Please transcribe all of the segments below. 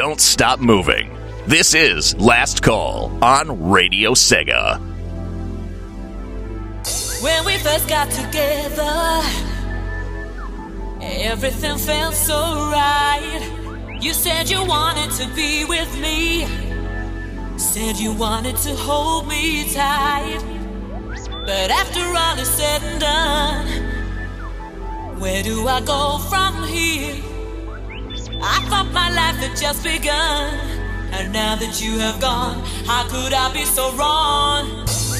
don't stop moving. This is Last Call on Radio Sega. When we first got together, everything felt so right. You said you wanted to be with me, said you wanted to hold me tight. But after all is said and done, where do I go from here? I thought my life had just begun. And now that you have gone, how could I be so wrong?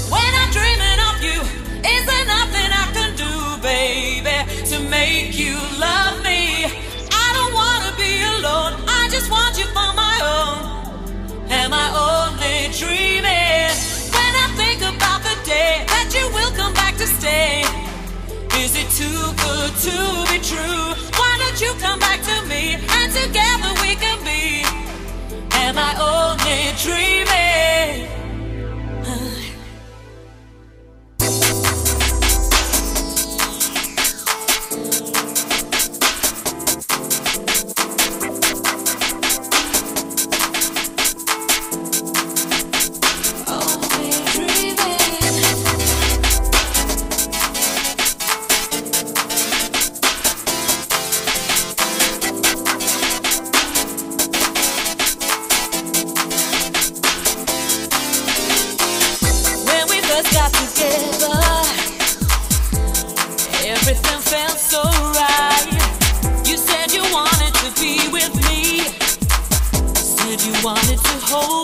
When I'm dreaming of you, is there nothing I can do, baby, to make you love me? I don't wanna be alone, I just want you for my own. Am I only dreaming? When I think about the day that you will come back to stay, is it too good to be true? You come back to me and together we can be? Am I only dreaming? Hold